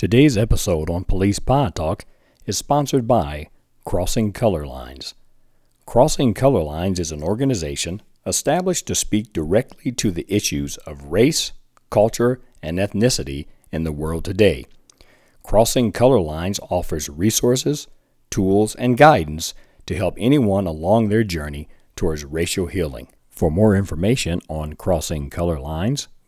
Today's episode on Police Pod Talk is sponsored by Crossing Color Lines. Crossing Color Lines is an organization established to speak directly to the issues of race, culture, and ethnicity in the world today. Crossing Color Lines offers resources, tools, and guidance to help anyone along their journey towards racial healing. For more information on Crossing Color Lines,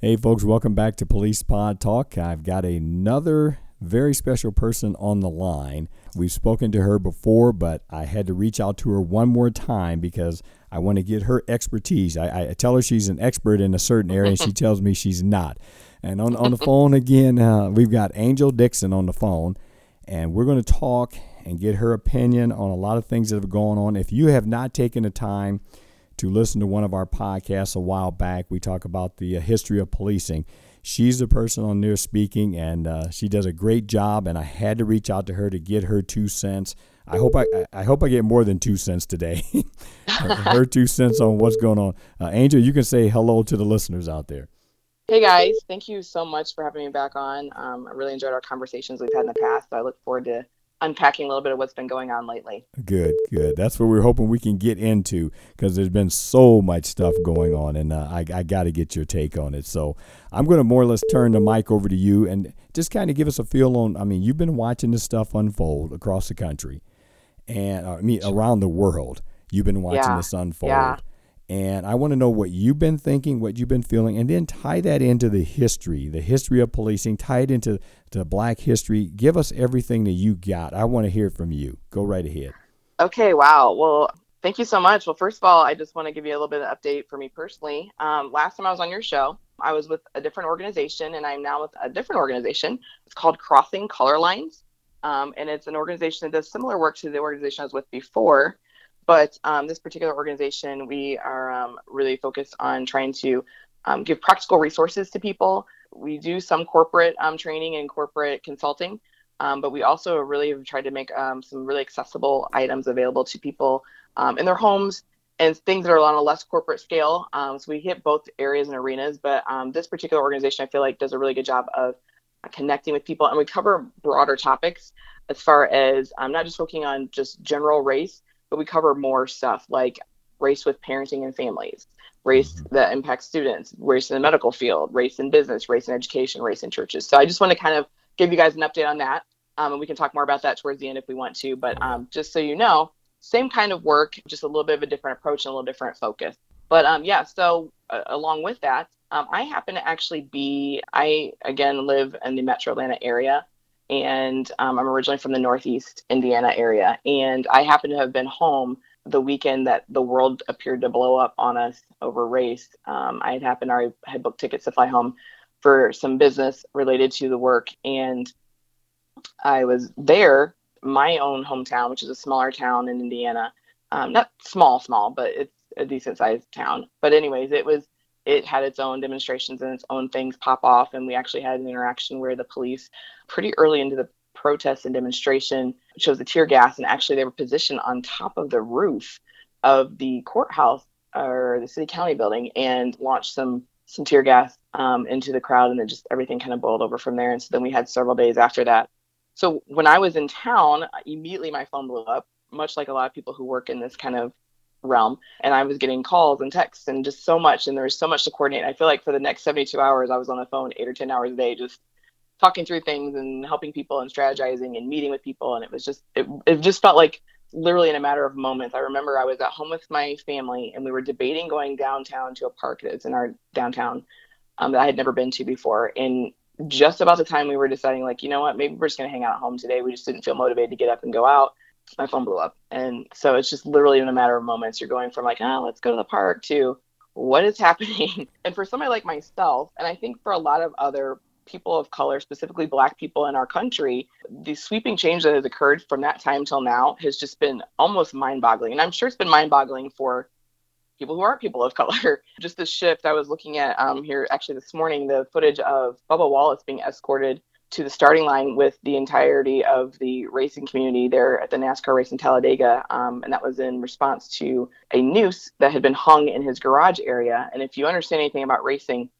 Hey, folks, welcome back to Police Pod Talk. I've got another very special person on the line. We've spoken to her before, but I had to reach out to her one more time because I want to get her expertise. I, I tell her she's an expert in a certain area, and she tells me she's not. And on, on the phone again, uh, we've got Angel Dixon on the phone, and we're going to talk and get her opinion on a lot of things that have gone on. If you have not taken the time, to listen to one of our podcasts a while back. We talk about the uh, history of policing. She's the person on there speaking, and uh, she does a great job. And I had to reach out to her to get her two cents. I hope I, I hope I get more than two cents today. her two cents on what's going on. Uh, Angel, you can say hello to the listeners out there. Hey guys, thank you so much for having me back on. Um, I really enjoyed our conversations we've had in the past. I look forward to unpacking a little bit of what's been going on lately. Good, good. That's what we're hoping we can get into because there's been so much stuff going on, and uh, I, I got to get your take on it. So I'm going to more or less turn the mic over to you and just kind of give us a feel on. I mean, you've been watching this stuff unfold across the country, and uh, I mean around the world. You've been watching yeah. this unfold. Yeah. And I want to know what you've been thinking, what you've been feeling, and then tie that into the history, the history of policing, tie it into to black history. Give us everything that you got. I want to hear from you. Go right ahead. Okay, wow. Well, thank you so much. Well, first of all, I just want to give you a little bit of update for me personally. Um, last time I was on your show, I was with a different organization, and I'm now with a different organization. It's called Crossing Color Lines. Um, and it's an organization that does similar work to the organization I was with before. But um, this particular organization, we are um, really focused on trying to um, give practical resources to people. We do some corporate um, training and corporate consulting, um, but we also really have tried to make um, some really accessible items available to people in their homes and things that are on a less corporate scale. so we hit both areas and arenas, but this particular organization, I feel like, does a really good job of connecting with people, and we cover broader topics as far as not just focusing on just general race, but we cover more stuff like race with parenting and families, race mm-hmm. that impacts students, race in the medical field, race in business, race in education, race in churches. So I just want to kind of give you guys an update on that. Um, and we can talk more about that towards the end if we want to. But um, just so you know, same kind of work, just a little bit of a different approach and a little different focus. But um, yeah, so uh, along with that, um, I happen to actually be, I again live in the metro Atlanta area and um, I'm originally from the Northeast Indiana area. And I happen to have been home the weekend that the world appeared to blow up on us over race. Um, I had happened, I had booked tickets to fly home for some business related to the work. And I was there, my own hometown, which is a smaller town in Indiana. Um, not small, small, but it's a decent sized town. But, anyways, it was it had its own demonstrations and its own things pop off. And we actually had an interaction where the police, pretty early into the protest and demonstration, chose the tear gas. And actually, they were positioned on top of the roof of the courthouse or the city county building and launched some some tear gas um, into the crowd. And then just everything kind of boiled over from there. And so then we had several days after that. So when I was in town, immediately my phone blew up, much like a lot of people who work in this kind of realm and i was getting calls and texts and just so much and there was so much to coordinate. I feel like for the next 72 hours i was on the phone eight or ten hours a day just talking through things and helping people and strategizing and meeting with people and it was just it, it just felt like literally in a matter of moments. I remember i was at home with my family and we were debating going downtown to a park that's in our downtown um, that i had never been to before and just about the time we were deciding like you know what maybe we're just going to hang out at home today. We just didn't feel motivated to get up and go out my phone blew up. And so it's just literally in a matter of moments, you're going from like, oh, let's go to the park to what is happening? And for somebody like myself, and I think for a lot of other people of color, specifically black people in our country, the sweeping change that has occurred from that time till now has just been almost mind boggling. And I'm sure it's been mind boggling for people who aren't people of color. Just this shift, I was looking at um, here actually this morning the footage of Bubba Wallace being escorted to the starting line with the entirety of the racing community there at the NASCAR race in Talladega. Um, and that was in response to a noose that had been hung in his garage area. And if you understand anything about racing,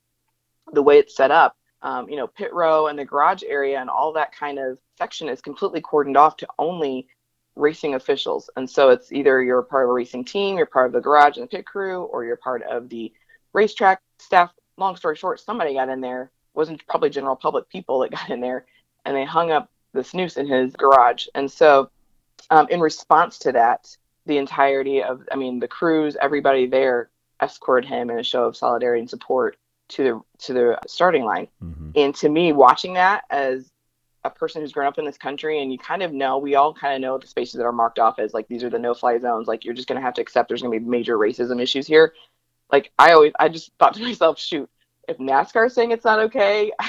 the way it's set up, um, you know, pit row and the garage area and all that kind of section is completely cordoned off to only racing officials. And so it's either you're part of a racing team, you're part of the garage and the pit crew, or you're part of the racetrack staff. Long story short, somebody got in there wasn't probably general public people that got in there and they hung up this noose in his garage. And so, um, in response to that, the entirety of, I mean, the crews, everybody there escorted him in a show of solidarity and support to the to the starting line. Mm-hmm. And to me, watching that as a person who's grown up in this country, and you kind of know, we all kind of know the spaces that are marked off as like these are the no-fly zones. Like you're just going to have to accept there's going to be major racism issues here. Like I always, I just thought to myself, shoot, if NASCAR is saying it's not okay,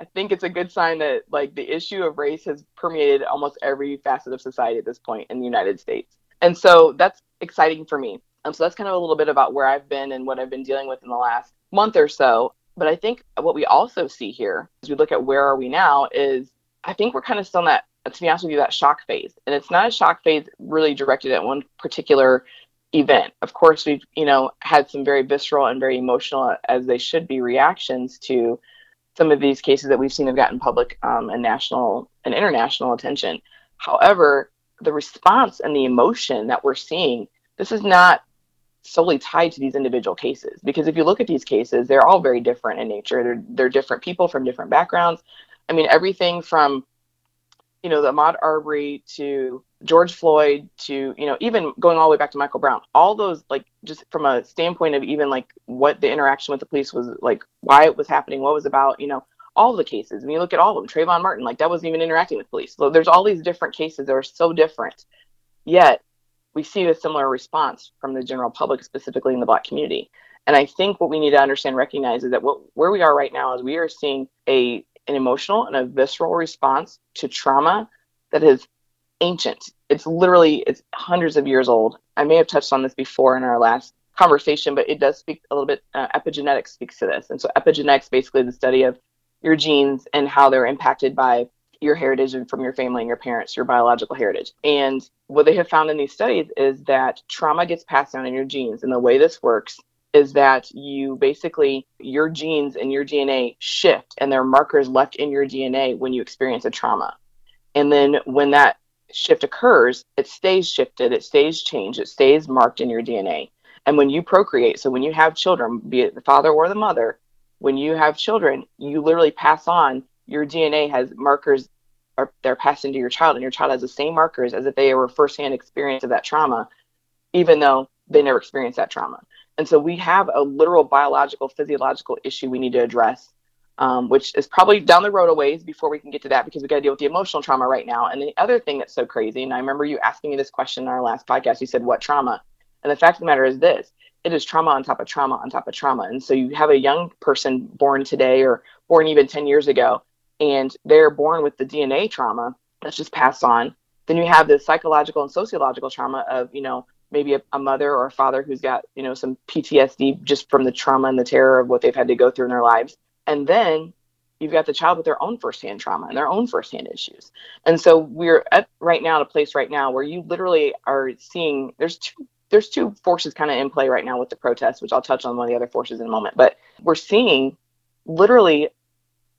I think it's a good sign that like the issue of race has permeated almost every facet of society at this point in the United States. And so that's exciting for me. Um, so that's kind of a little bit about where I've been and what I've been dealing with in the last month or so. But I think what we also see here, as we look at where are we now, is I think we're kind of still in that, to be honest with you, that shock phase. And it's not a shock phase really directed at one particular event. Of course, we've you know had some very visceral and very emotional, as they should be, reactions to some of these cases that we've seen have gotten public um, and national and international attention. However, the response and the emotion that we're seeing, this is not solely tied to these individual cases because if you look at these cases, they're all very different in nature. They're they're different people from different backgrounds. I mean, everything from you know the Ahmaud Arbery to George Floyd to, you know, even going all the way back to Michael Brown, all those, like, just from a standpoint of even like what the interaction with the police was like, why it was happening, what was about, you know, all the cases. When you look at all of them, Trayvon Martin, like, that wasn't even interacting with police. So there's all these different cases that are so different. Yet we see a similar response from the general public, specifically in the Black community. And I think what we need to understand, recognize is that what, where we are right now is we are seeing a an emotional and a visceral response to trauma that has ancient. It's literally it's hundreds of years old. I may have touched on this before in our last conversation, but it does speak a little bit. Uh, epigenetics speaks to this, and so epigenetics basically the study of your genes and how they're impacted by your heritage and from your family and your parents, your biological heritage. And what they have found in these studies is that trauma gets passed down in your genes, and the way this works is that you basically your genes and your DNA shift and there are markers left in your DNA when you experience a trauma. And then when that shift occurs, it stays shifted, it stays changed, it stays marked in your DNA. And when you procreate, so when you have children, be it the father or the mother, when you have children, you literally pass on your DNA has markers are they're passed into your child, and your child has the same markers as if they were firsthand experience of that trauma, even though they never experienced that trauma. And so we have a literal biological, physiological issue we need to address um, which is probably down the road a ways before we can get to that because we got to deal with the emotional trauma right now. And the other thing that's so crazy, and I remember you asking me this question in our last podcast, you said, What trauma? And the fact of the matter is this it is trauma on top of trauma on top of trauma. And so you have a young person born today or born even 10 years ago, and they're born with the DNA trauma that's just passed on. Then you have the psychological and sociological trauma of, you know, maybe a, a, mother or a father who's got, you know, some PTSD just from the trauma and the terror of what they've had to go through in their lives. And then you've got the child with their own firsthand trauma and their own firsthand issues. And so we're at right now at a place right now where you literally are seeing there's two there's two forces kind of in play right now with the protests, which I'll touch on one of the other forces in a moment. But we're seeing literally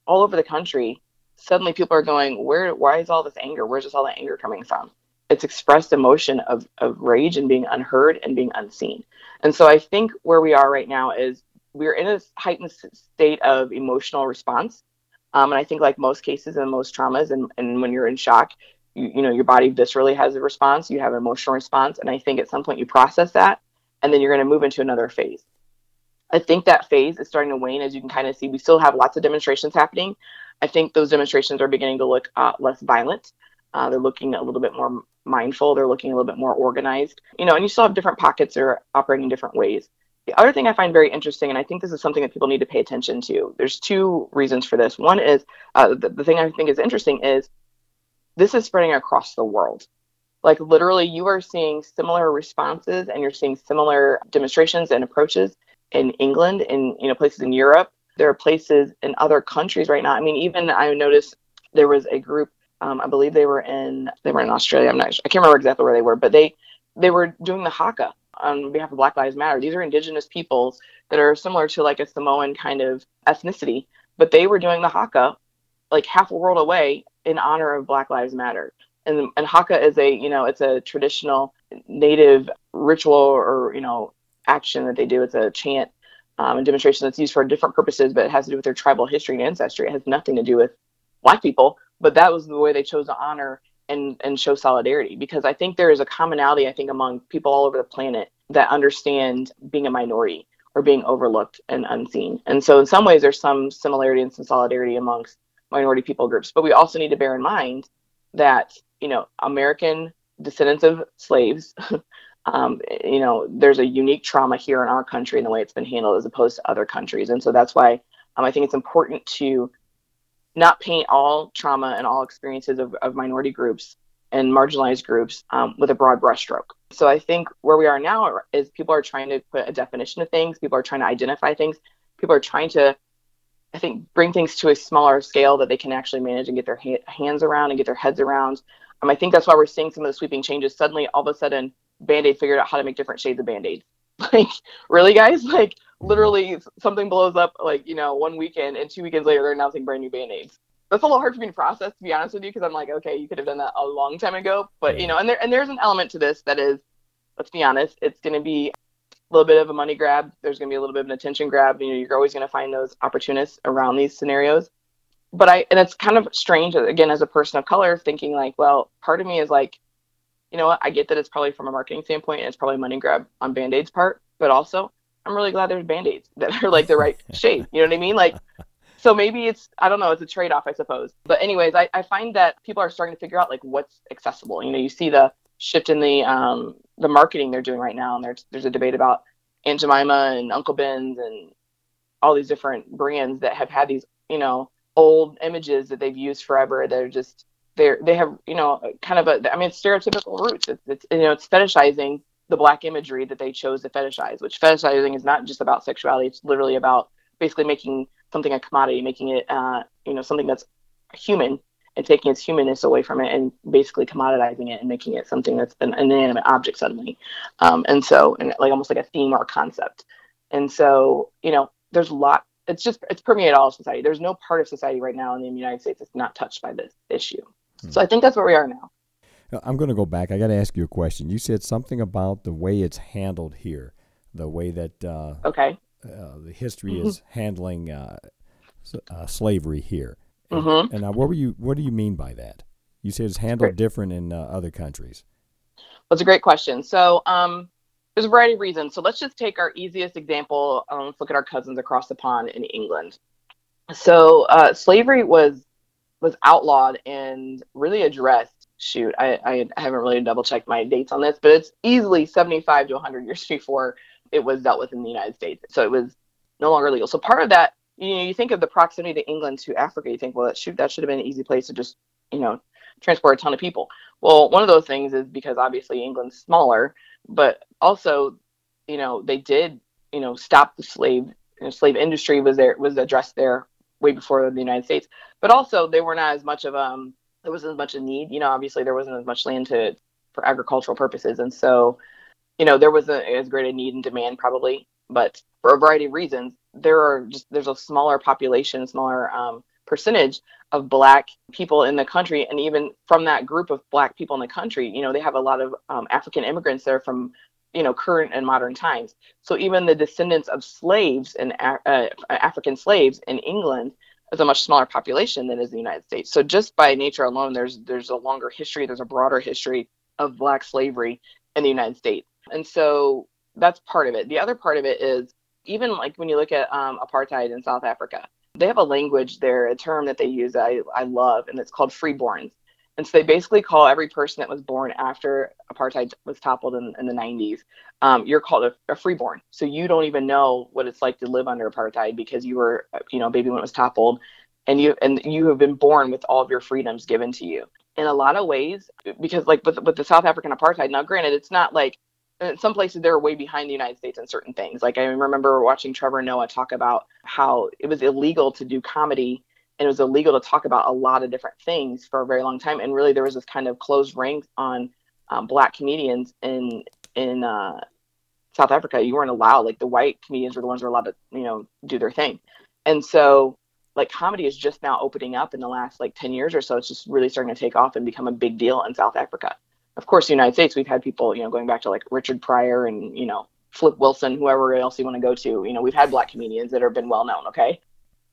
all over the country, suddenly people are going, Where why is all this anger? Where's this all that anger coming from? It's expressed emotion of, of rage and being unheard and being unseen. And so I think where we are right now is we're in a heightened state of emotional response. Um, and I think like most cases and most traumas and, and when you're in shock, you, you know, your body viscerally has a response, you have an emotional response. And I think at some point you process that and then you're going to move into another phase. I think that phase is starting to wane, as you can kind of see. We still have lots of demonstrations happening. I think those demonstrations are beginning to look uh, less violent. Uh, they're looking a little bit more mindful. They're looking a little bit more organized. You know, and you still have different pockets that are operating in different ways The other thing I find very interesting, and I think this is something that people need to pay attention to, there's two reasons for this. One is uh, the, the thing I think is interesting is this is spreading across the world. Like literally, you are seeing similar responses and you're seeing similar demonstrations and approaches in England, in you know places in Europe. There are places in other countries right now. I mean, even I noticed there was a group. Um, I believe they were in they were in Australia. I'm not. I can't remember exactly where they were, but they they were doing the haka on behalf of Black Lives Matter. These are indigenous peoples that are similar to like a Samoan kind of ethnicity, but they were doing the haka like half a world away in honor of Black Lives Matter. And and haka is a you know it's a traditional native ritual or you know action that they do. It's a chant um, and demonstration that's used for different purposes, but it has to do with their tribal history and ancestry. It has nothing to do with black people, but that was the way they chose to honor and and show solidarity because I think there is a commonality I think among people all over the planet that understand being a minority or being overlooked and unseen. And so in some ways there's some similarity and some solidarity amongst minority people groups, but we also need to bear in mind that, you know, American descendants of slaves um, you know, there's a unique trauma here in our country and the way it's been handled as opposed to other countries. And so that's why um, I think it's important to not paint all trauma and all experiences of, of minority groups and marginalized groups um, with a broad brushstroke. So I think where we are now is people are trying to put a definition of things, people are trying to identify things, people are trying to, I think, bring things to a smaller scale that they can actually manage and get their ha- hands around and get their heads around. Um, I think that's why we're seeing some of the sweeping changes. Suddenly, all of a sudden, Band Aid figured out how to make different shades of Band Aid. Like, really, guys? Like, literally something blows up like you know one weekend and two weekends later they're announcing brand new band-aids. That's a little hard for me to process to be honest with you because i'm like okay you could have done that a long time ago but you know and there and there's an element to this that is let's be honest it's going to be a little bit of a money grab. There's going to be a little bit of an attention grab you know you're always going to find those opportunists around these scenarios. But i and it's kind of strange again as a person of color thinking like well part of me is like you know what i get that it's probably from a marketing standpoint and it's probably money grab on band-aid's part but also I'm really glad there's band-aids that are like the right shape. You know what I mean? Like so maybe it's I don't know, it's a trade-off, I suppose. But anyways, I, I find that people are starting to figure out like what's accessible. You know, you see the shift in the um the marketing they're doing right now and there's there's a debate about Aunt Jemima and Uncle Ben's and all these different brands that have had these, you know, old images that they've used forever that are just they're they have, you know, kind of a I mean stereotypical roots. It's, it's you know, it's fetishizing the black imagery that they chose to fetishize, which fetishizing is not just about sexuality. It's literally about basically making something a commodity, making it, uh, you know, something that's human and taking its humanness away from it and basically commoditizing it and making it something that's an inanimate object suddenly. Um, and so, and like almost like a theme or a concept. And so, you know, there's a lot, it's just, it's permeated all of society. There's no part of society right now in the United States that's not touched by this issue. Hmm. So I think that's where we are now. I'm going to go back. I got to ask you a question. You said something about the way it's handled here, the way that uh, okay uh, the history mm-hmm. is handling uh, uh slavery here. Mm-hmm. And, now, what were you? What do you mean by that? You said it's handled different in uh, other countries. That's a great question. So um, there's a variety of reasons. So let's just take our easiest example. Um, let's look at our cousins across the pond in England. So uh, slavery was was outlawed and really addressed shoot, I, I haven't really double checked my dates on this, but it's easily 75 to 100 years before it was dealt with in the United States. So it was no longer legal. So part of that, you know, you think of the proximity to England to Africa, you think, well, that shoot, that should have been an easy place to just, you know, transport a ton of people. Well, one of those things is because obviously England's smaller, but also, you know, they did, you know, stop the slave you know, slave industry was there was addressed there way before the United States. But also they were not as much of um there wasn't as much a need. You know, obviously there wasn't as much land to for agricultural purposes, and so you know there wasn't as great a need and demand probably. But for a variety of reasons, there are just there's a smaller population, smaller um, percentage of black people in the country, and even from that group of black people in the country, you know, they have a lot of um, African immigrants there from you know current and modern times. So even the descendants of slaves and uh, African slaves in England is a much smaller population than is the United States. So just by nature alone, there's there's a longer history, there's a broader history of black slavery in the United States, and so that's part of it. The other part of it is even like when you look at um, apartheid in South Africa, they have a language there, a term that they use I, I love, and it's called freeborns. And so they basically call every person that was born after apartheid was toppled in, in the 90s, um, you're called a, a, freeborn. So you don't even know what it's like to live under apartheid because you were, you know, baby when it was toppled, and you and you have been born with all of your freedoms given to you. In a lot of ways, because like with with the South African apartheid, now granted, it's not like in some places they're way behind the United States in certain things. Like I remember watching Trevor Noah talk about how it was illegal to do comedy and it was illegal to talk about a lot of different things for a very long time. And really, there was this kind of closed ring on um, black comedians in in uh, South Africa. You weren't allowed. Like the white comedians were the ones who were allowed to, you know, do their thing. And so, like comedy is just now opening up in the last like ten years or so. It's just really starting to take off and become a big deal in South Africa of course, the United States, we've had people, you know, going back to like Richard Pryor and, you know, Flip Wilson, whoever else you want to go to. You know, we've had black comedians that have been well known, okay?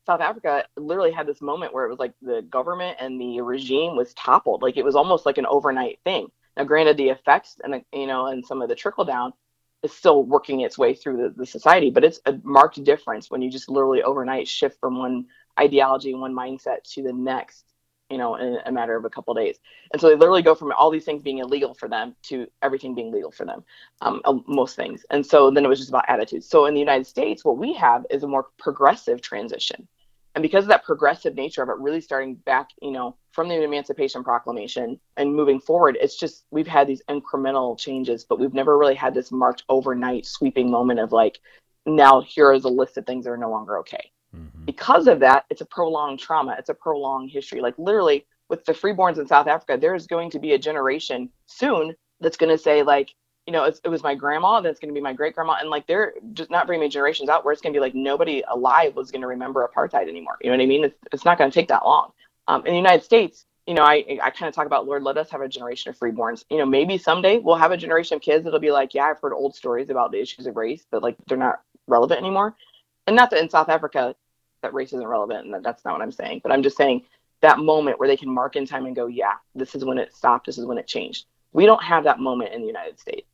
South Africa literally had this moment where it was like the government and the regime was toppled. Like it was almost like an overnight thing. Now, granted, the effects and you know, and some of the trickle down is still working its way through the, the society, but it's a marked difference when you just literally overnight shift from one ideology and one mindset to the next you know, in a matter of a couple of days. And so they literally go from all these things being illegal for them to everything being legal for them, um, most things. And so then it was just about attitudes. So in the United States, what we have is a more progressive transition. And because of that progressive nature of it really starting back, you know, from the Emancipation Proclamation and moving forward, it's just we've had these incremental changes, but we've never really had this marked overnight sweeping moment of like, now here is a list of things that are no longer okay. Mm-hmm. Because of that, it's a prolonged trauma. It's a prolonged history. Like literally, with the freeborns in South Africa, there is going to be a generation soon that's going to say like, you know, it was my grandma, that's going to be my great grandma, and like they're just not very many generations out where it's going to be like nobody alive was going to remember apartheid anymore. You know what I mean? It's, it's not going to take that long. Um, in the United States, you know, I I kind of talk about Lord, let us have a generation of freeborns. You know, maybe someday we'll have a generation of kids that'll be like, yeah, I've heard old stories about the issues of race, but like they're not relevant anymore and not that in South Africa that race isn't relevant, and that, that's not what I'm saying. But I'm just saying that moment where they can mark in time and go, yeah, this is when it stopped, this is when it changed. We don't have that moment in the United States,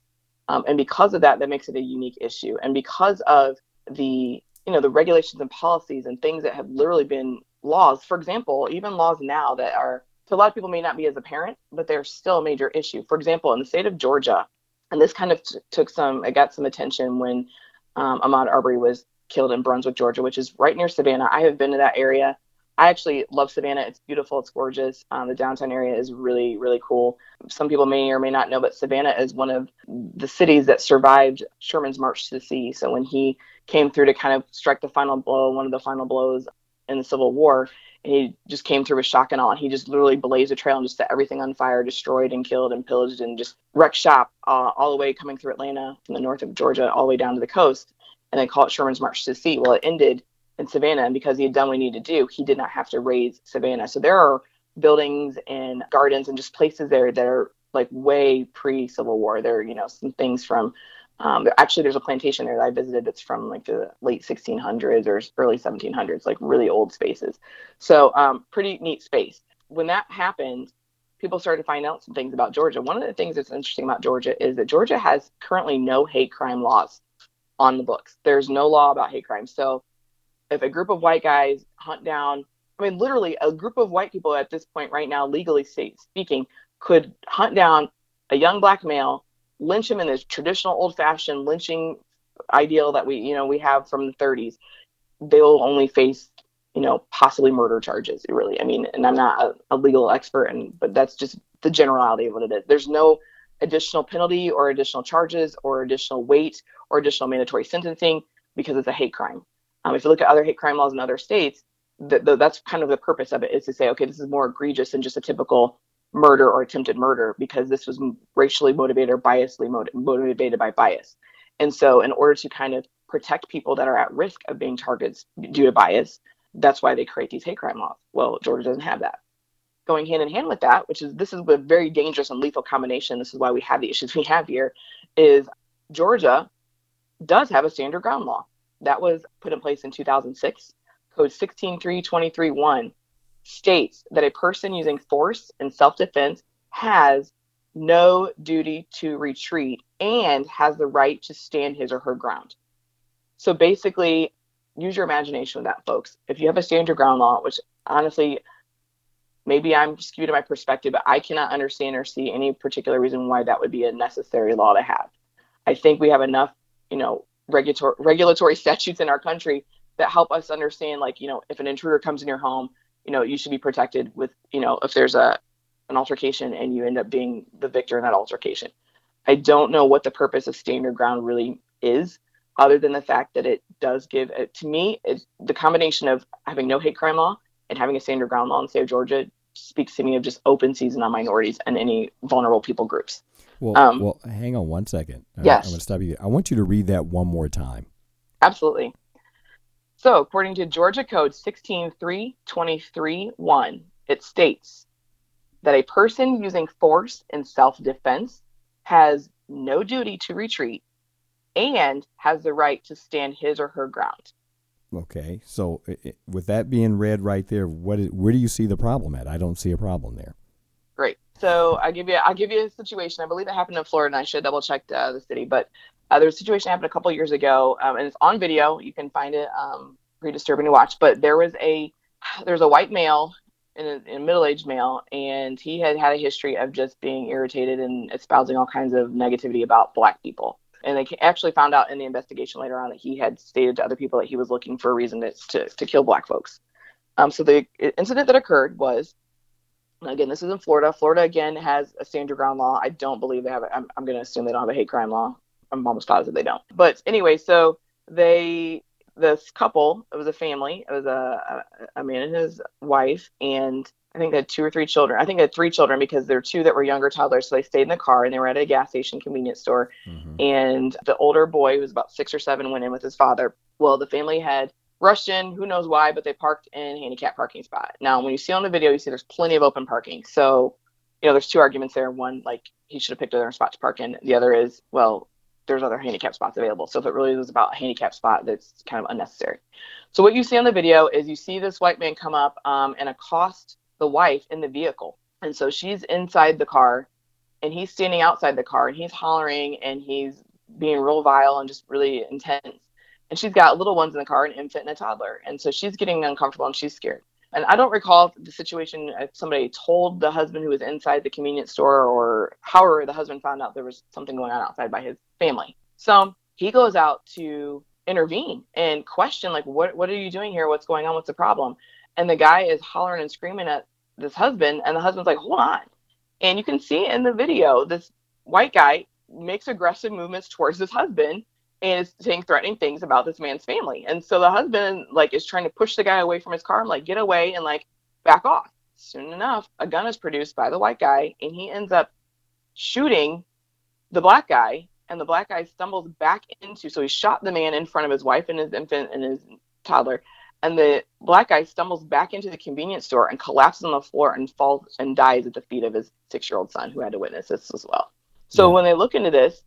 um, and because of that, that makes it a unique issue. And because of the you know the regulations and policies and things that have literally been laws, for example, even laws now that are to a lot of people may not be as apparent, but they're still a major issue. For example, in the state of Georgia, and this kind of t- took some, it got some attention when um, Ahmaud Arbery was killed in Brunswick, Georgia, which is right near Savannah. I have been to that area. I actually love Savannah. It's beautiful. It's gorgeous. Um, the downtown area is really, really cool. Some people may or may not know, but Savannah is one of the cities that survived Sherman's March to the Sea. So when he came through to kind of strike the final blow, one of the final blows in the Civil War, he just came through with shock and awe. And he just literally blazed a trail and just set everything on fire, destroyed and killed and pillaged and just wrecked shop uh, all the way coming through Atlanta from the north of Georgia all the way down to the coast and they call it Sherman's March to the Sea. Well, it ended in Savannah, and because he had done what he needed to do, he did not have to raze Savannah. So there are buildings and gardens and just places there that are like way pre Civil War. There are, you know, some things from um, actually, there's a plantation there that I visited that's from like the late 1600s or early 1700s, like really old spaces. So, um, pretty neat space. When that happened, people started to find out some things about Georgia. One of the things that's interesting about Georgia is that Georgia has currently no hate crime laws on the books. There's no law about hate crime. So if a group of white guys hunt down, I mean, literally a group of white people at this point right now, legally speaking, could hunt down a young black male, lynch him in this traditional old-fashioned lynching ideal that we, you know, we have from the 30s. They'll only face, you know, possibly murder charges. Really, I mean, and I'm not a, a legal expert, and but that's just the generality of what it is. There's no additional penalty or additional charges or additional weight or additional mandatory sentencing because it's a hate crime. Um, if you look at other hate crime laws in other states, th- th- that's kind of the purpose of it is to say, okay, this is more egregious than just a typical murder or attempted murder because this was racially motivated or biasly motivated by bias. And so, in order to kind of protect people that are at risk of being targets due to bias, that's why they create these hate crime laws. Well, Georgia doesn't have that. Going hand in hand with that, which is this is a very dangerous and lethal combination. This is why we have the issues we have here. Is Georgia does have a stand your ground law that was put in place in 2006. Code 16323.1 states that a person using force in self defense has no duty to retreat and has the right to stand his or her ground. So basically, use your imagination with that, folks. If you have a stand your ground law, which honestly, maybe I'm skewed in my perspective, but I cannot understand or see any particular reason why that would be a necessary law to have. I think we have enough, you know, regulatory regulatory statutes in our country that help us understand, like, you know, if an intruder comes in your home, you know, you should be protected with, you know, if there's a an altercation and you end up being the victor in that altercation. I don't know what the purpose of stand your ground really is, other than the fact that it does give, uh, to me, the combination of having no hate crime law and having a stand your ground law in the state of Georgia speaks to me of just open season on minorities and any vulnerable people groups. Well, um, well, hang on one second. Yes. I'm going to stop you. I want you to read that one more time. Absolutely. So, according to Georgia Code 16323.1, it states that a person using force in self defense has no duty to retreat and has the right to stand his or her ground. Okay, so it, with that being read right there, what is, where do you see the problem at? I don't see a problem there. So I give you I'll give you a situation. I believe it happened in Florida, and I should double check uh, the city, but uh, there was a situation happened a couple years ago, um, and it's on video. You can find it. Um, pretty disturbing to watch. But there was a there's a white male in a, a middle-aged male, and he had had a history of just being irritated and espousing all kinds of negativity about black people and they actually found out in the investigation later on that he had stated to other people that he was looking for a reason to, to, to kill black folks. Um, so the incident that occurred was, again, this is in Florida. Florida again has a stand your ground law. I don't believe they have. A, I'm, I'm going to assume they don't have a hate crime law. I'm almost positive they don't. But anyway, so they this couple, it was a family. It was a, a, a man and his wife, and I think they had two or three children. I think they had three children because there were two that were younger toddlers. So they stayed in the car and they were at a gas station convenience store. Mm-hmm. And the older boy, who was about six or seven, went in with his father. Well, the family had rushed in, who knows why, but they parked in handicap parking spot. Now, when you see on the video, you see there's plenty of open parking. So, you know, there's two arguments there. One, like he should have picked another spot to park in. The other is, well, there's other handicap spots available. So if it really was about a handicap spot, that's kind of unnecessary. So what you see on the video is you see this white man come up um, and accost the wife in the vehicle. And so she's inside the car and he's standing outside the car and he's hollering and he's being real vile and just really intense. And she's got little ones in the car, an infant and a toddler. And so she's getting uncomfortable and she's scared. And I don't recall the situation if somebody told the husband who was inside the convenience store or however the husband found out there was something going on outside by his family. So he goes out to intervene and question like what what are you doing here? What's going on? What's the problem? and the guy is hollering and screaming at this husband and the husband's like hold on and you can see in the video this white guy makes aggressive movements towards his husband and is saying threatening things about this man's family and so the husband like is trying to push the guy away from his car and like get away and like back off soon enough a gun is produced by the white guy and he ends up shooting the black guy and the black guy stumbles back into so he shot the man in front of his wife and his infant and his toddler and the black guy stumbles back into the convenience store and collapses on the floor and falls and dies at the feet of his six year old son who had to witness this as well. So yeah. when they look into this,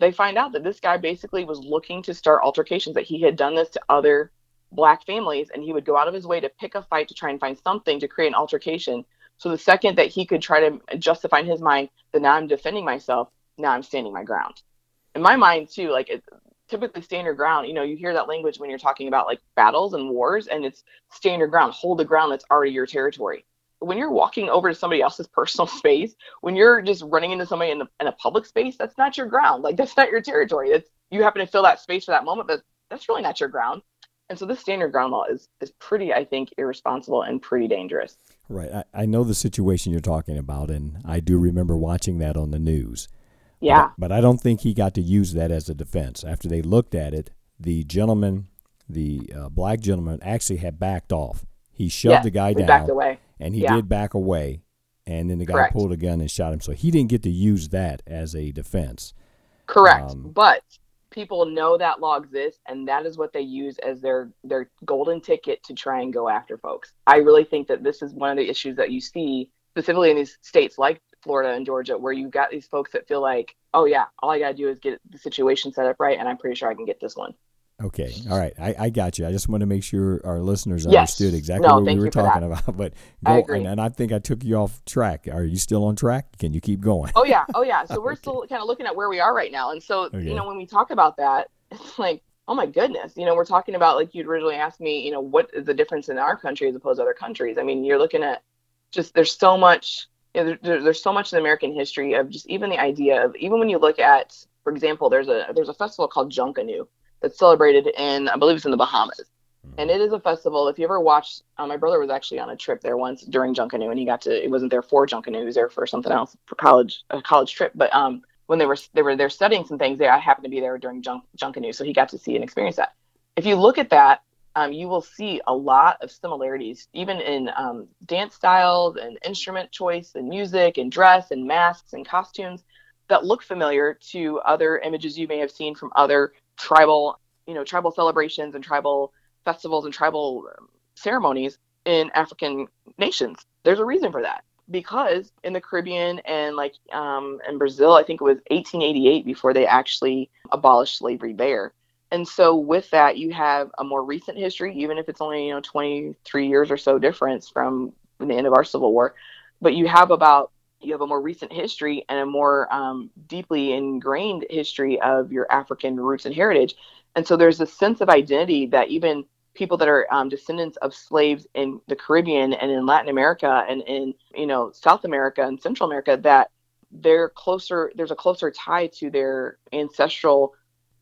they find out that this guy basically was looking to start altercations, that he had done this to other black families, and he would go out of his way to pick a fight to try and find something to create an altercation. So the second that he could try to justify in his mind that now I'm defending myself, now I'm standing my ground. In my mind, too, like it, typically stand your ground. You know, you hear that language when you're talking about like battles and wars, and it's stand your ground, hold the ground that's already your territory. When you're walking over to somebody else's personal space, when you're just running into somebody in, in a public space, that's not your ground. Like that's not your territory. It's you happen to fill that space for that moment, but that's really not your ground. And so this stand your ground law is is pretty, I think, irresponsible and pretty dangerous. Right. I, I know the situation you're talking about, and I do remember watching that on the news. Yeah. But, but, I don't think he got to use that as a defense. After they looked at it, the gentleman, the uh, black gentleman, actually had backed off. He shoved yeah, the guy down. Backed away. And he yeah. did back away. And then the guy Correct. pulled a gun and shot him. So he didn't get to use that as a defense. Correct. Um, but people know that law exists and that is what they use as their their golden ticket to try and go after folks. I really think that this is one of the issues that you see specifically in these states like Florida and Georgia, where you've got these folks that feel like, oh yeah, all I gotta do is get the situation set up right, and I'm pretty sure I can get this one. Okay, all right, I, I got you. I just want to make sure our listeners yes. understood exactly no, what we were talking that. about. But go, I agree. And, and, I think I took you off track. Are you still on track? Can you keep going? Oh yeah, oh yeah. So we're okay. still kind of looking at where we are right now, and so okay. you know when we talk about that, it's like oh my goodness, you know, we're talking about like you'd originally asked me, you know, what is the difference in our country as opposed to other countries? I mean, you're looking at just there's so much you know, there, there's so much in American history of just even the idea of even when you look at, for example, there's a there's a festival called Junkanoo that's celebrated in I believe it's in the Bahamas, and it is a festival. If you ever watched, uh, my brother was actually on a trip there once during Junkanoo, and he got to. It wasn't there for Junkanoo; he was there for something else for college, a college trip. But um, when they were they were there studying some things, they I happened to be there during Junk, Junkanoo, so he got to see and experience that. If you look at that, um, you will see a lot of similarities, even in um, dance styles and instrument choice and music and dress and masks and costumes that look familiar to other images you may have seen from other tribal, you know, tribal celebrations and tribal festivals and tribal um, ceremonies in African nations. There's a reason for that because in the Caribbean and like um, in Brazil, I think it was 1888 before they actually abolished slavery there. And so with that, you have a more recent history, even if it's only you know 23 years or so difference from the end of our Civil War, but you have about you have a more recent history and a more um, deeply ingrained history of your African roots and heritage. And so there's a sense of identity that even people that are um, descendants of slaves in the Caribbean and in Latin America and in you know South America and Central America that they're closer. There's a closer tie to their ancestral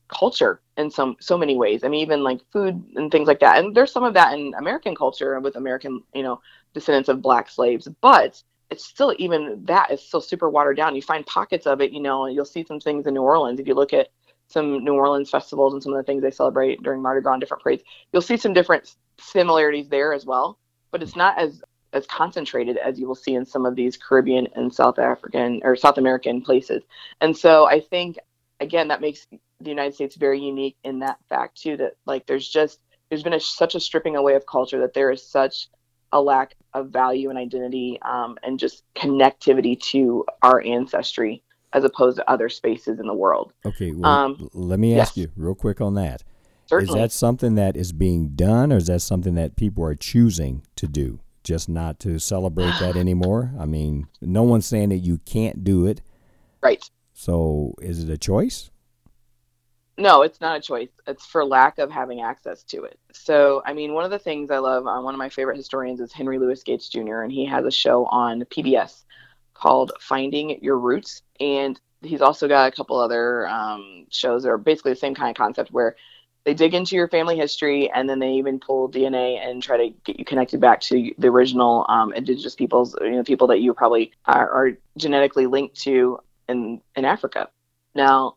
culture in some so many ways. I mean, even like food and things like that. And there's some of that in American culture with American, you know, descendants of black slaves. But it's still even that is still super watered down. You find pockets of it, you know, you'll see some things in New Orleans. If you look at some New Orleans festivals and some of the things they celebrate during Mardi Gras and different parades, you'll see some different similarities there as well. But it's not as as concentrated as you will see in some of these Caribbean and South African or South American places. And so I think again that makes the United States very unique in that fact too. That like there's just there's been a, such a stripping away of culture that there is such a lack of value and identity um, and just connectivity to our ancestry as opposed to other spaces in the world. Okay, well, um, let me ask yes. you real quick on that. Certainly. Is that something that is being done, or is that something that people are choosing to do, just not to celebrate that anymore? I mean, no one's saying that you can't do it. Right. So, is it a choice? No, it's not a choice. It's for lack of having access to it. So, I mean, one of the things I love, uh, one of my favorite historians is Henry Louis Gates Jr., and he has a show on PBS called Finding Your Roots. And he's also got a couple other um, shows that are basically the same kind of concept where they dig into your family history and then they even pull DNA and try to get you connected back to the original um, indigenous peoples, you know, people that you probably are, are genetically linked to in, in Africa. Now,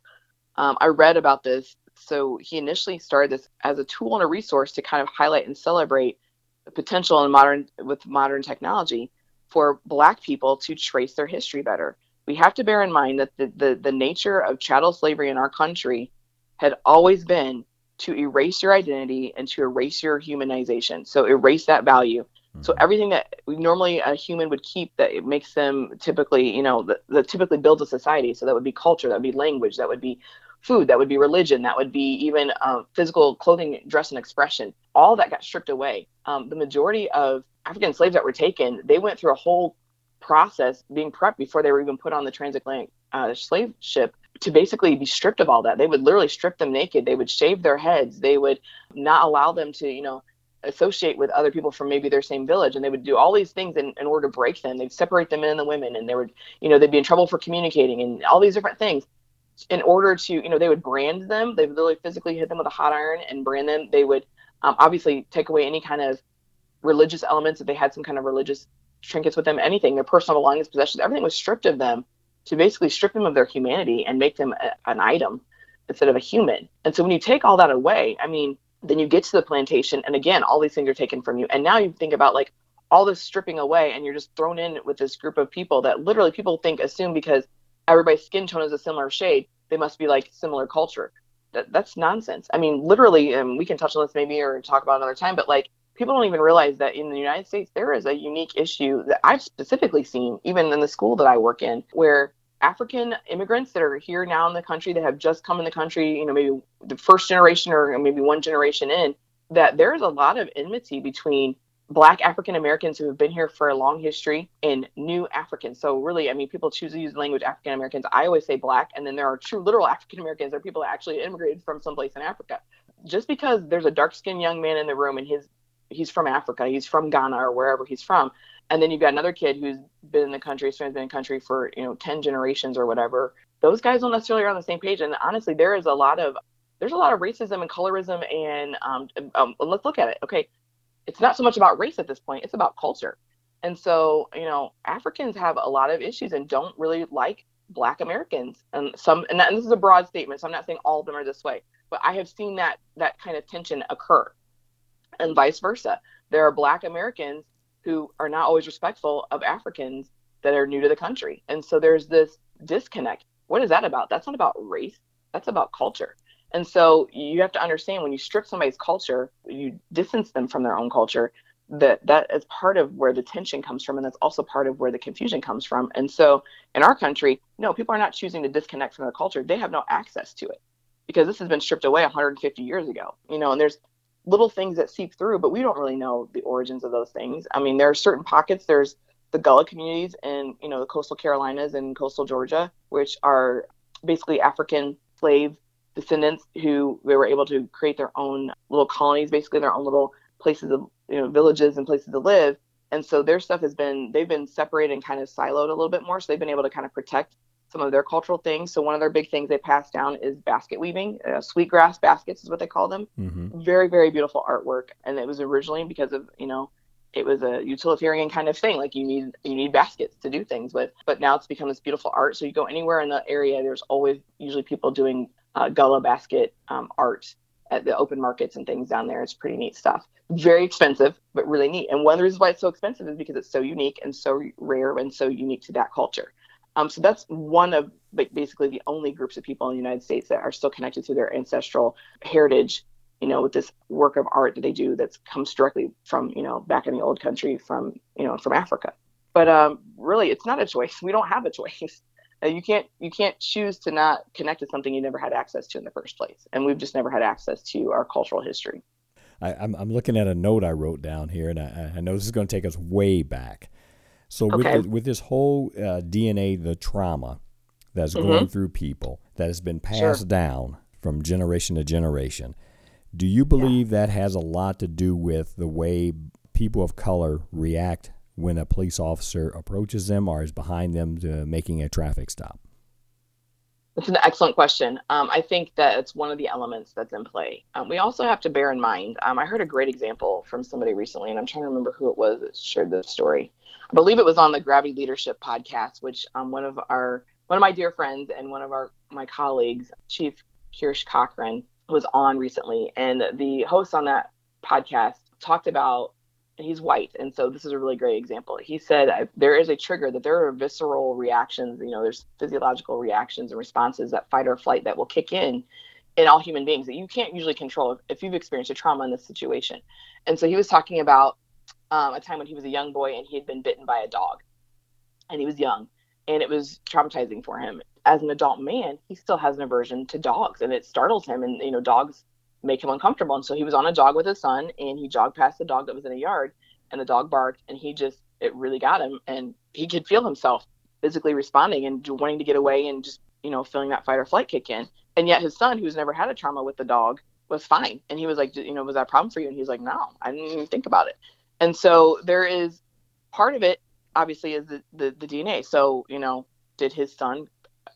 um, I read about this. So he initially started this as a tool and a resource to kind of highlight and celebrate the potential in modern with modern technology for Black people to trace their history better. We have to bear in mind that the, the, the nature of chattel slavery in our country had always been to erase your identity and to erase your humanization. So erase that value. So mm-hmm. everything that normally a human would keep that it makes them typically, you know, that, that typically builds a society. So that would be culture, that would be language, that would be food, that would be religion, that would be even uh, physical clothing, dress, and expression. All that got stripped away. Um, the majority of African slaves that were taken, they went through a whole process being prepped before they were even put on the transatlantic uh, slave ship to basically be stripped of all that. They would literally strip them naked. They would shave their heads. They would not allow them to, you know, associate with other people from maybe their same village and they would do all these things in, in order to break them they'd separate the men and the women and they would you know they'd be in trouble for communicating and all these different things in order to, you know, they would brand them. They would literally physically hit them with a hot iron and brand them. They would um, obviously take away any kind of religious elements if they had some kind of religious trinkets with them, anything, their personal belongings, possessions, everything was stripped of them to basically strip them of their humanity and make them a, an item instead of a human. And so when you take all that away, I mean, then you get to the plantation and again, all these things are taken from you. And now you think about like all this stripping away and you're just thrown in with this group of people that literally people think assume because everybody's skin tone is a similar shade, they must be like similar culture. That, that's nonsense. I mean, literally, and we can touch on this maybe or talk about another time, but like people don't even realize that in the United States, there is a unique issue that I've specifically seen, even in the school that I work in, where African immigrants that are here now in the country that have just come in the country, you know, maybe the first generation or maybe one generation in, that there's a lot of enmity between Black African Americans who have been here for a long history and new Africans. So really, I mean, people choose to use the language African Americans. I always say Black, and then there are true literal African Americans. There are people that actually immigrated from someplace in Africa. Just because there's a dark skinned young man in the room and his he's from Africa, he's from Ghana or wherever he's from. And then you've got another kid who's been in the country, has been in the country for, you know, 10 generations or whatever. Those guys don't necessarily are on the same page. And honestly, there is a lot of there's a lot of racism and colorism and um, um, let's look at it. Okay. It's not so much about race at this point, it's about culture. And so, you know, Africans have a lot of issues and don't really like black Americans. And some and, and this is a broad statement, so I'm not saying all of them are this way, but I have seen that that kind of tension occur. And vice versa. There are black Americans who are not always respectful of Africans that are new to the country. And so there's this disconnect. What is that about? That's not about race. That's about culture. And so you have to understand when you strip somebody's culture, you distance them from their own culture, that that is part of where the tension comes from and that's also part of where the confusion comes from. And so in our country, no, people are not choosing to disconnect from their culture. They have no access to it because this has been stripped away 150 years ago. You know, and there's little things that seep through, but we don't really know the origins of those things. I mean, there are certain pockets, there's the Gullah communities in, you know, the coastal Carolinas and coastal Georgia, which are basically African slave descendants who they were able to create their own little colonies, basically their own little places of you know villages and places to live. And so their stuff has been they've been separated and kind of siloed a little bit more. So they've been able to kind of protect some of their cultural things. So one of their big things they pass down is basket weaving. Uh, sweetgrass baskets is what they call them. Mm-hmm. Very very beautiful artwork, and it was originally because of you know it was a utilitarian kind of thing like you need you need baskets to do things with but now it's become this beautiful art so you go anywhere in the area there's always usually people doing uh, gullah basket um, art at the open markets and things down there. It's pretty neat stuff. Very expensive, but really neat. And one of the reasons why it's so expensive is because it's so unique and so rare and so unique to that culture. Um, so that's one of basically the only groups of people in the United States that are still connected to their ancestral heritage. You know, with this work of art that they do that comes directly from you know back in the old country from you know from Africa. But um, really, it's not a choice. We don't have a choice you can't you can't choose to not connect to something you never had access to in the first place and we've just never had access to our cultural history I, am I'm, I'm looking at a note i wrote down here and i, I know this is going to take us way back so okay. with, the, with this whole uh, dna the trauma that's mm-hmm. going through people that has been passed sure. down from generation to generation do you believe yeah. that has a lot to do with the way people of color react when a police officer approaches them or is behind them to making a traffic stop? That's an excellent question. Um, I think that it's one of the elements that's in play. Um, we also have to bear in mind. Um, I heard a great example from somebody recently, and I'm trying to remember who it was that shared this story. I believe it was on the Gravity Leadership podcast, which um, one of our one of my dear friends and one of our my colleagues, Chief Kirsch Cochran, was on recently, and the host on that podcast talked about he's white and so this is a really great example. He said there is a trigger that there are visceral reactions you know there's physiological reactions and responses that fight or flight that will kick in in all human beings that you can't usually control if you've experienced a trauma in this situation. And so he was talking about um, a time when he was a young boy and he had been bitten by a dog and he was young and it was traumatizing for him. As an adult man he still has an aversion to dogs and it startles him and you know dogs make him uncomfortable. And so he was on a jog with his son and he jogged past the dog that was in a yard and the dog barked and he just, it really got him. And he could feel himself physically responding and wanting to get away and just, you know, feeling that fight or flight kick in. And yet his son, who's never had a trauma with the dog, was fine. And he was like, you know, was that a problem for you? And he's like, no, I didn't even think about it. And so there is part of it, obviously, is the, the, the DNA. So, you know, did his son,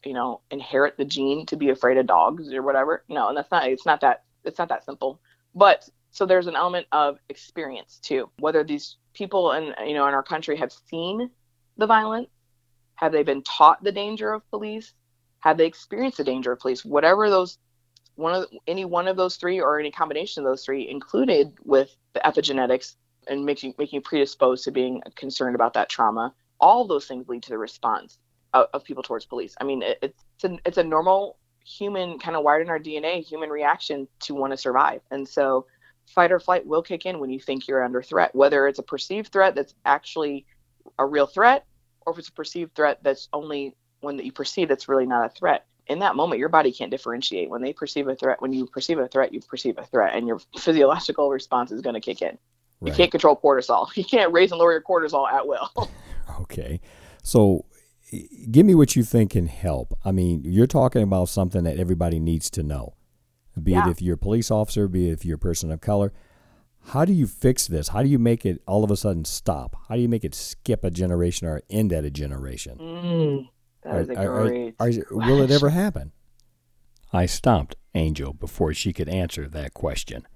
you know, inherit the gene to be afraid of dogs or whatever? No, and that's not, it's not that it's not that simple. But so there's an element of experience too. Whether these people in you know in our country have seen the violence, have they been taught the danger of police, have they experienced the danger of police? Whatever those one of any one of those three or any combination of those three included with the epigenetics and making making predisposed to being concerned about that trauma all those things lead to the response of, of people towards police i mean it, it's a, it's a normal human kind of wired in our DNA, human reaction to want to survive. And so fight or flight will kick in when you think you're under threat, whether it's a perceived threat that's actually a real threat, or if it's a perceived threat that's only one that you perceive that's really not a threat. In that moment, your body can't differentiate. When they perceive a threat, when you perceive a threat, you perceive a threat, and your physiological response is going to kick in. Right. You can't control cortisol. You can't raise and lower your cortisol at will. okay. So give me what you think can help. I mean, you're talking about something that everybody needs to know, be yeah. it if you're a police officer, be it if you're a person of color. How do you fix this? How do you make it all of a sudden stop? How do you make it skip a generation or end at a generation? Mm, that is a Are- are- are- will it ever happen? I stopped Angel before she could answer that question.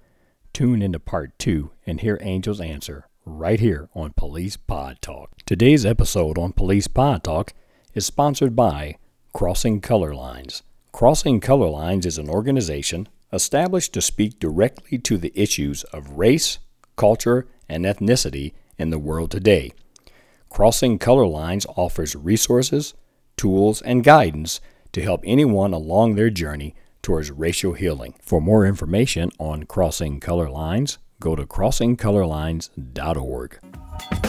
Tune into part two and hear Angel's answer right here on Police Pod Talk. Today's episode on Police Pod Talk is sponsored by Crossing Color Lines. Crossing Color Lines is an organization established to speak directly to the issues of race, culture, and ethnicity in the world today. Crossing Color Lines offers resources, tools, and guidance to help anyone along their journey towards racial healing. For more information on Crossing Color Lines, go to crossingcolorlines.org.